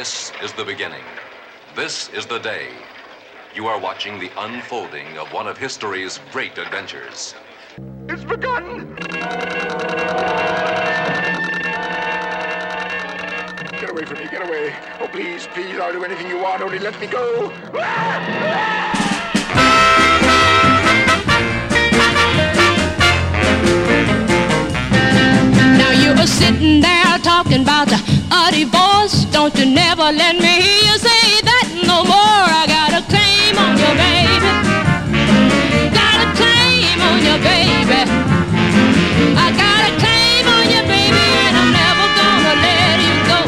This is the beginning. This is the day. You are watching the unfolding of one of history's great adventures. It's begun! Get away from me, get away. Oh, please, please, I'll do anything you want, only let me go. Now you were sitting there talking about a, a divorce. Don't you never let me hear you say that no more. I got a claim on your baby. Got a claim on your baby. I got a claim on your baby, and I'm never gonna let you go.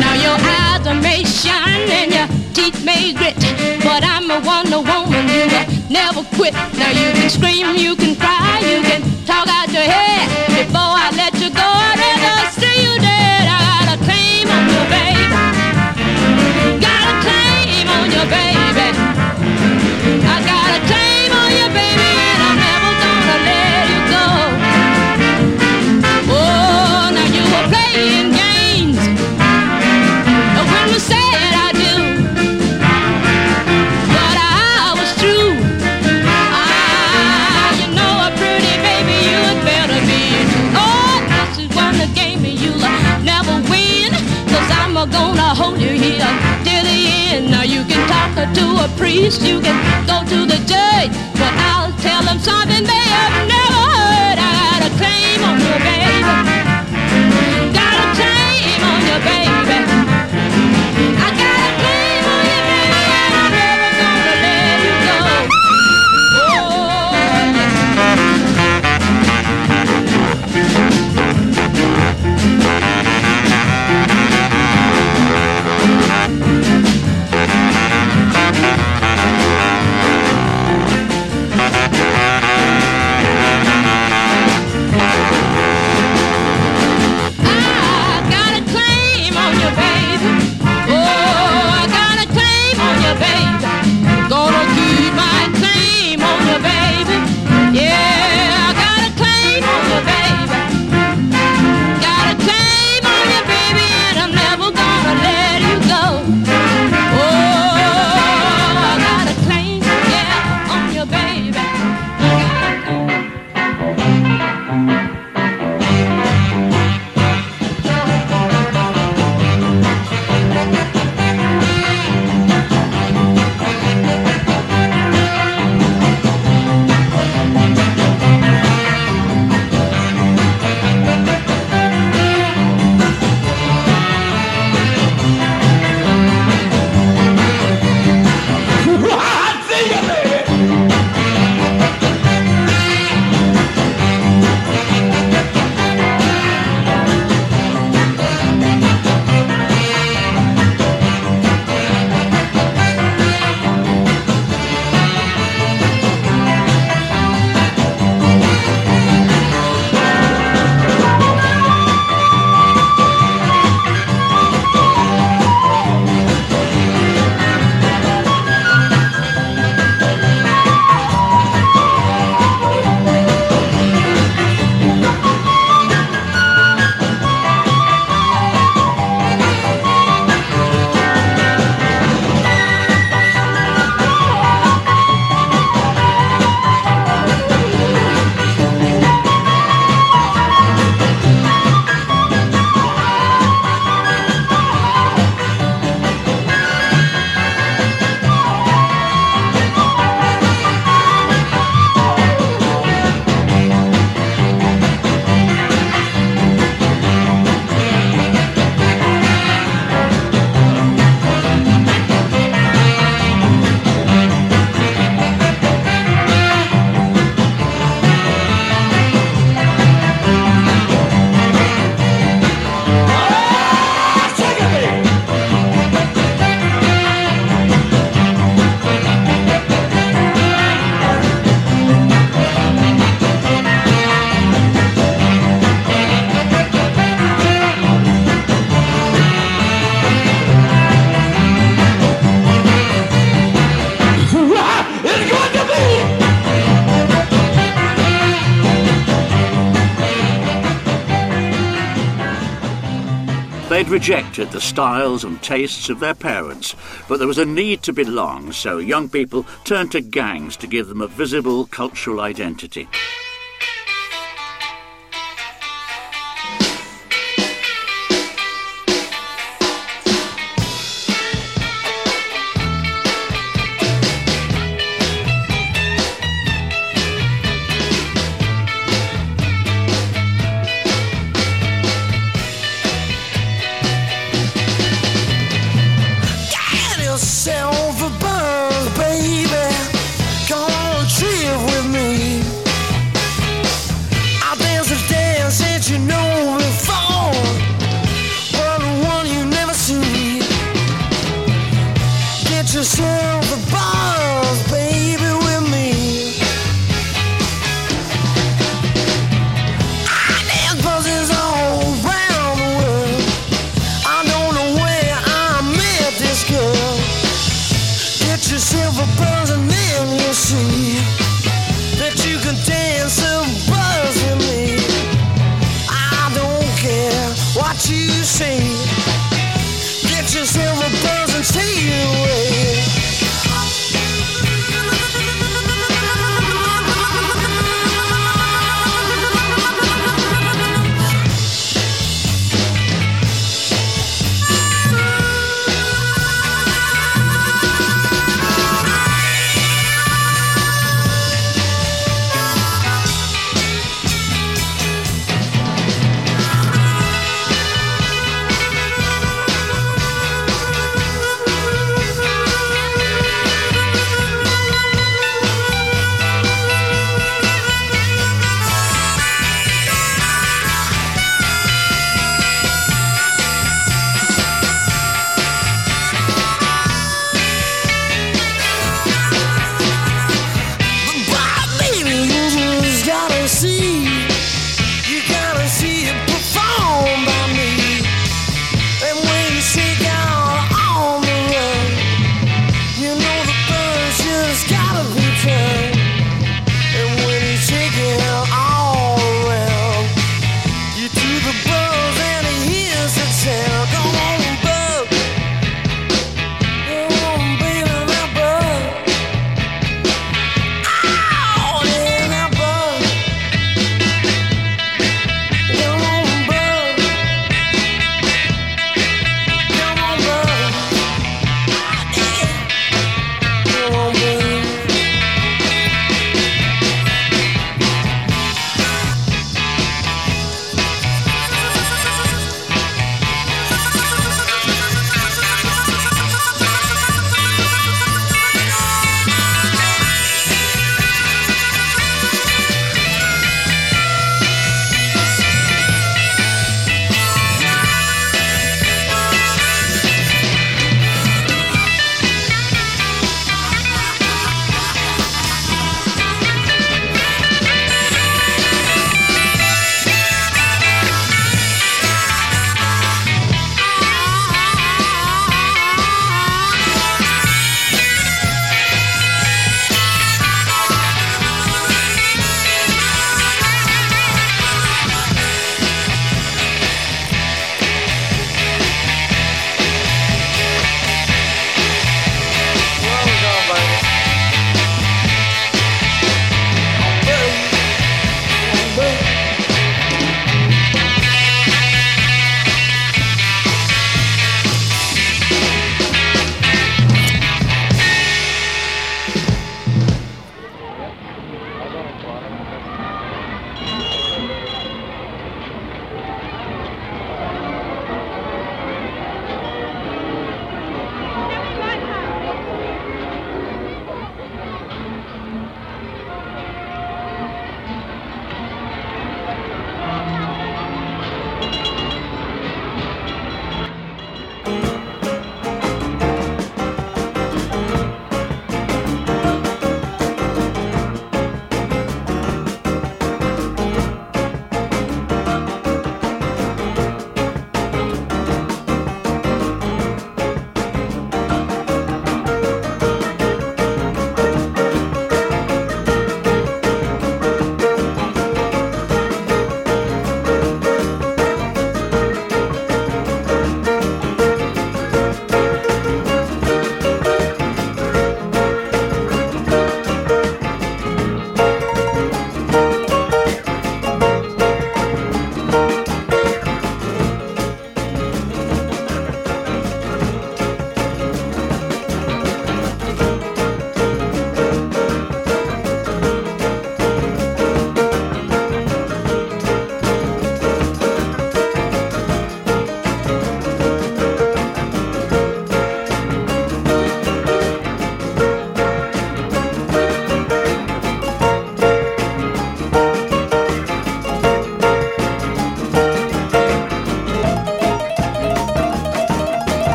Now your eyes made shine and your teeth made grit, but I'm a Wonder Woman. You will never quit. Now you can scream, you can gonna hold you here a priest, you can go to the judge. But I'll tell them something they have never They'd rejected the styles and tastes of their parents, but there was a need to belong, so young people turned to gangs to give them a visible cultural identity.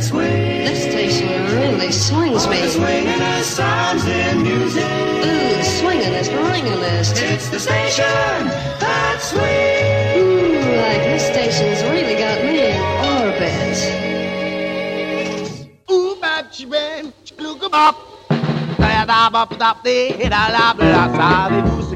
That swing. This station really swings me. Oh, the swingin'est sounds in music. Ooh, swingin'est, ringin'est. It's the station that swings. Ooh, like this station's really got me in orbit. Ooh, bap, chibem, chikloukabop. Savez-vous ce qu'il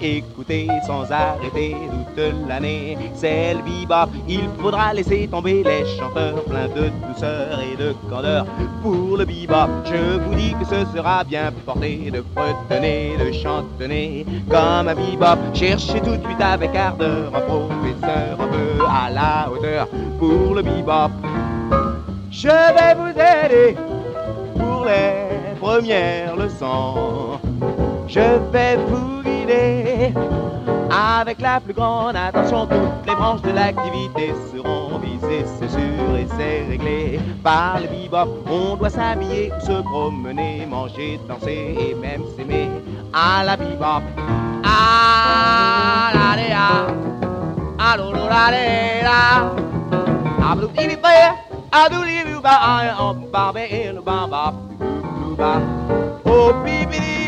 écouter sans arrêter toute l'année. C'est le bebop, il faudra laisser tomber les chanteurs pleins de douceur et de candeur. Pour le bebop, je vous dis que ce sera bien porté de fredonner, de chantonner. Comme un bebop, cherchez tout de suite avec ardeur un professeur un peu à la hauteur. Pour le bebop, je vais vous aider pour les premières leçons. Je vais vous guider avec la plus grande attention. Toutes les branches de l'activité seront visées, c'est sûr et c'est réglé. Par le bebop, on doit s'habiller, se promener, manger, danser et même s'aimer. À la bebop, à à à Oh, oh, la.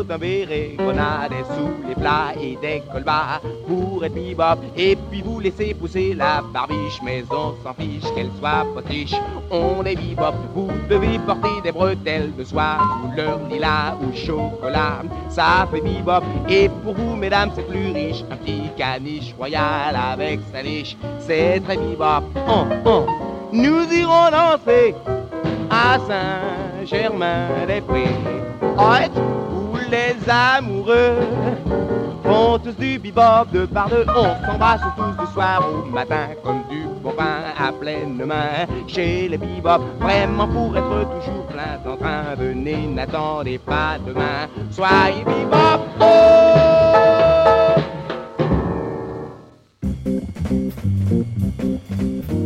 faut un béret, grenade sous les plats et des colbas pour être bebop. Et puis vous laissez pousser la barbiche, mais on s'en fiche qu'elle soit potiche. On est bebop, vous devez porter des bretelles de soie, couleur lilas ou chocolat. Ça fait bebop, et pour vous, mesdames, c'est plus riche. Un petit caniche royal avec sa niche, c'est très bebop. Oh, oh. Nous irons danser à Saint-Germain-des-Prés. Les amoureux font tous du bebop de par deux. On s'embrasse tous du soir au matin comme du bon pain à pleine main. Chez les bebop, vraiment pour être toujours plein d'entrain. Venez, n'attendez pas demain. Soyez bebop. Oh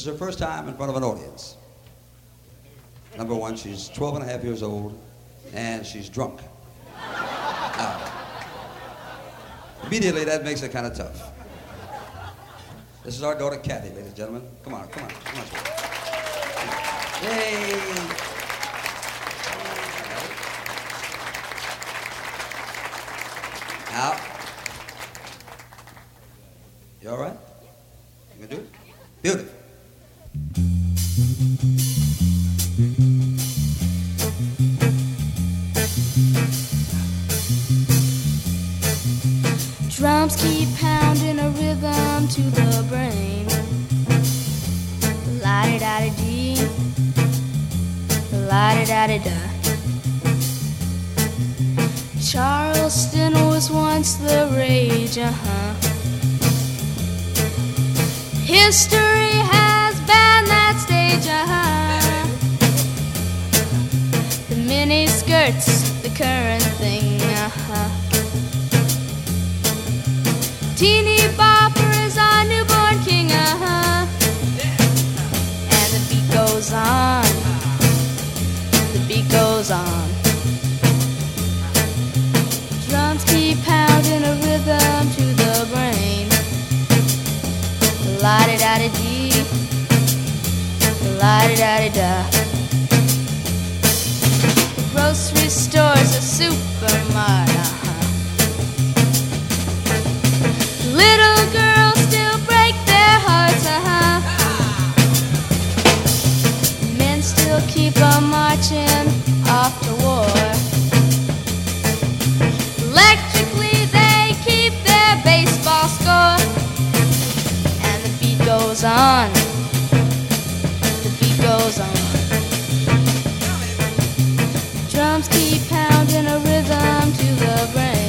This is her first time in front of an audience. Number one, she's 12 and a half years old, and she's drunk. Immediately, that makes it kind of tough. This is our daughter, Kathy, ladies and gentlemen. Come on, come on, come on. Yay! Now, you all right? You can do it? Beautiful thank you drums keep pounding a rhythm to the brain.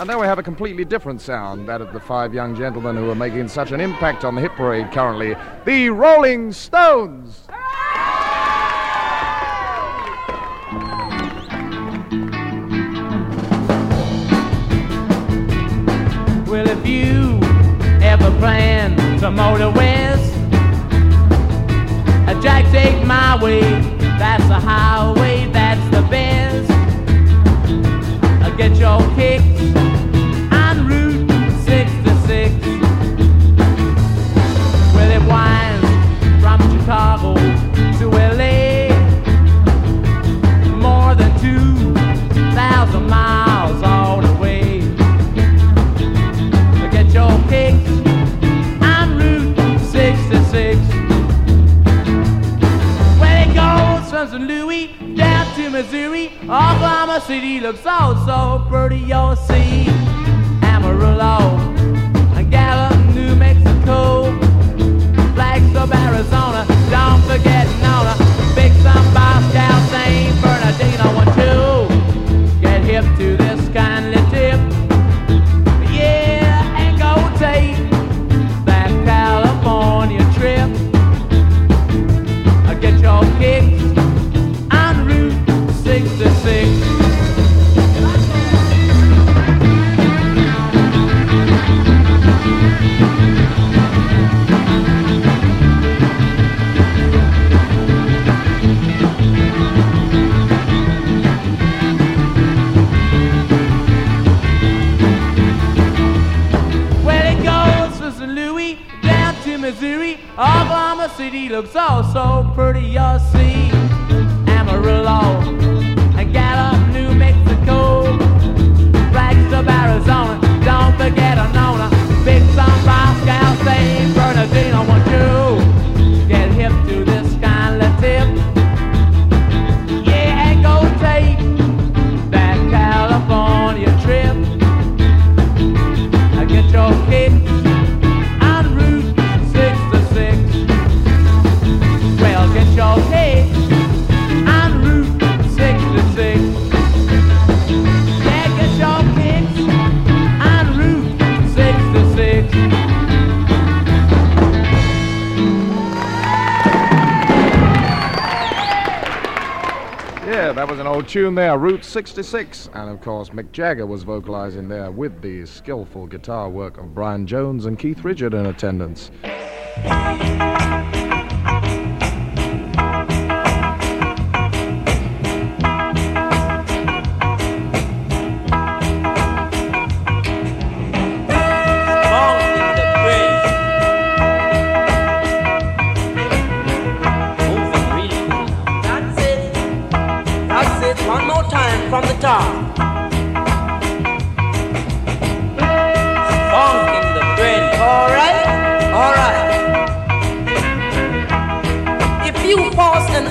And now we have a completely different sound, that of the five young gentlemen who are making such an impact on the hit parade currently the Rolling Stones. Well, if you ever plan to motor west, Jack, take my way. That's the highway, that's the best. Get your kicks looks all so pretty, you'll see. Amarillo, Gallup, New Mexico, Flagstaff Arizona. Don't forget, no. she looks all so pretty, so old tune there, Route 66. And of course, Mick Jagger was vocalizing there with the skillful guitar work of Brian Jones and Keith Richard in attendance.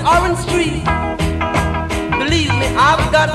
orange tree. Believe me, I've got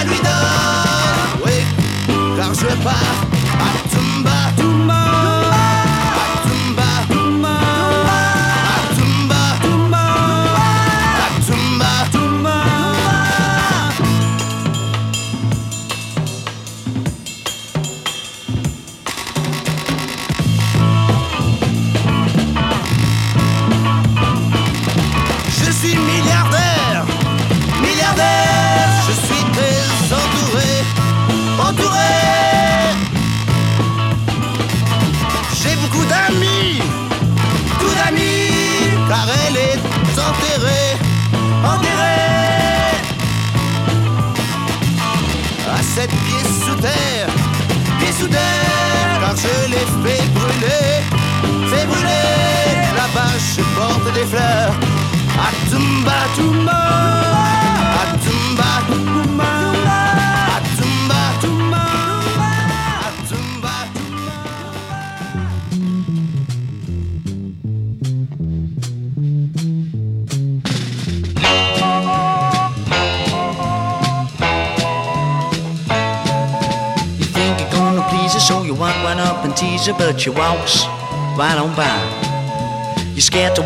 La lui donne. Oui, car je pars à Tumba.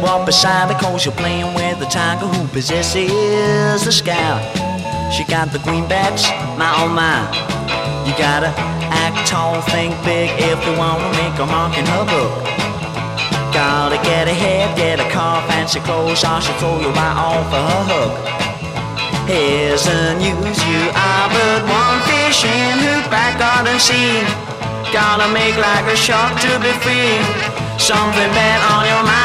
Walk beside her, cause you're playing with the tiger who possesses the sky. She got the green greenbacks, my oh my. You gotta act tall, think big if you wanna make a mark in her book. Gotta get ahead, get a car, fancy clothes, or she'll throw you right off of her hook. Here's the news, you are but one fish in her back garden sea. Gotta make like a shark to be free. Something bad on your mind,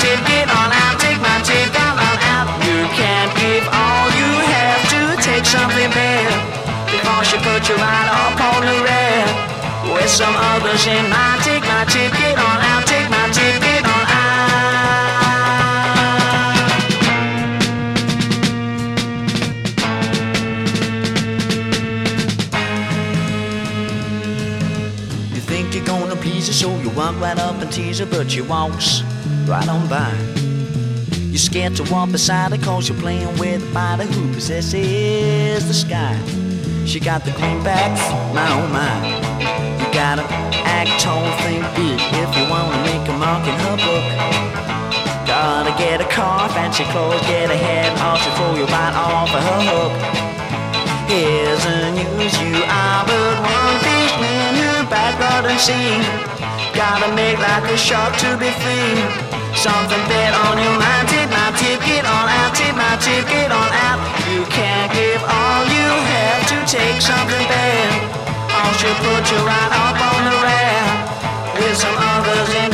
tip, get on out, take my tip, on out. You can't give all you have to take something bad. Before she put you right up on the rail. With some others take my tip, on out, take my tip, on out. So you walk right up and tease her, but she walks right on by. You're scared to walk beside her, cause you're playing with a fighter who possesses the sky. She got the greenbacks, my oh my. You gotta act tall, think big if you wanna make a mark in her book. Gotta get a car, fancy clothes, get ahead, or she'll throw you right off of her hook. Here's the news, you are but one fish in her back garden scene. Gotta make like a shark to be free. Something bad on your mind, take my tip, get on out, take my tip, get on out. You can't give all you have to take something bad. She'll put you right up on the rail. With some others in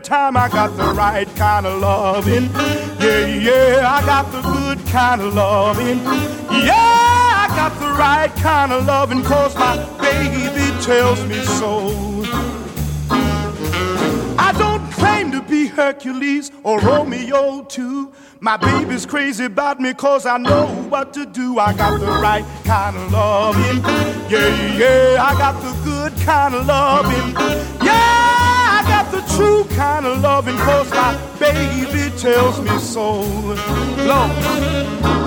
time I got the right kind of loving. Yeah, yeah, I got the good kind of loving. Yeah, I got the right kind of loving, cause my baby tells me so. I don't claim to be Hercules or Romeo too. My baby's crazy about me cause I know what to do. I got the right kind of loving. Yeah, yeah, I got the good kind of loving. True kind of loving cause my baby tells me so. Lord.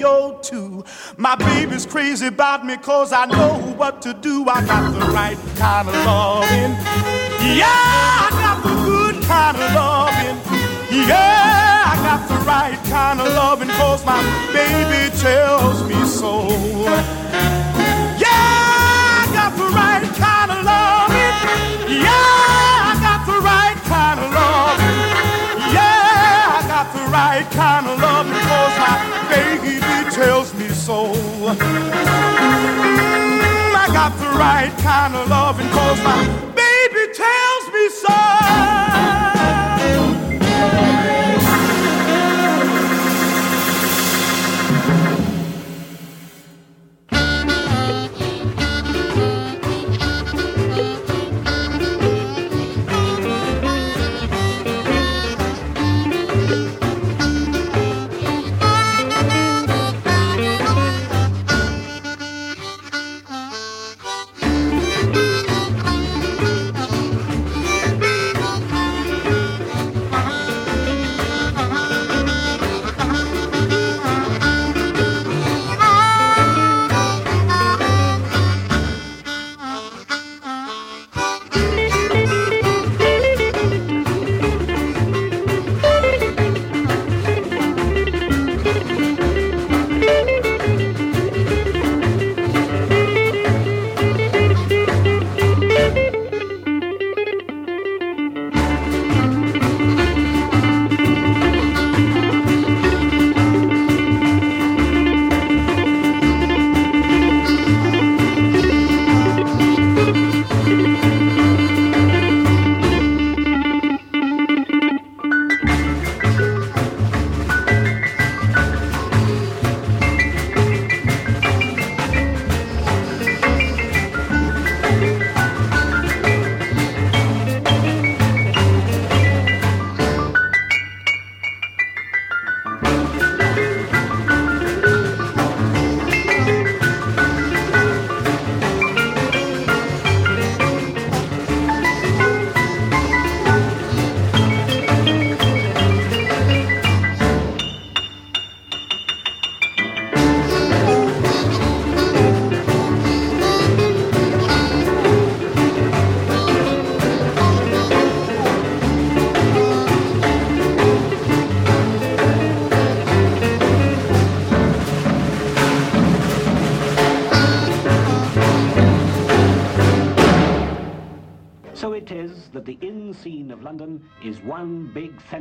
302. My baby's crazy about me cause I know what to do. I got the right kind of loving. Yeah, I got the good kind of loving. Yeah, I got the right kind of loving cause my baby tells me so. Yeah, I got the right kind of loving. Yeah, I got the right kind of loving right kind of love because my baby tells me so. Mm, I got the right kind of love because my baby tells me so.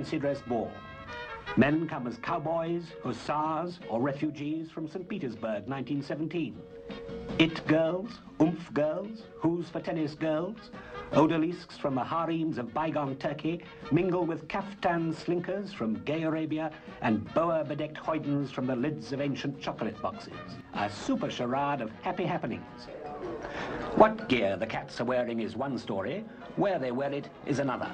Fancy dress ball. Men come as cowboys, hussars, or refugees from St. Petersburg, 1917. It girls, oomph girls, who's for tennis girls, odalisques from the harems of bygone Turkey mingle with kaftan slinkers from gay Arabia and boa-bedecked hoydens from the lids of ancient chocolate boxes. A super charade of happy happenings. What gear the cats are wearing is one story, where they wear it is another.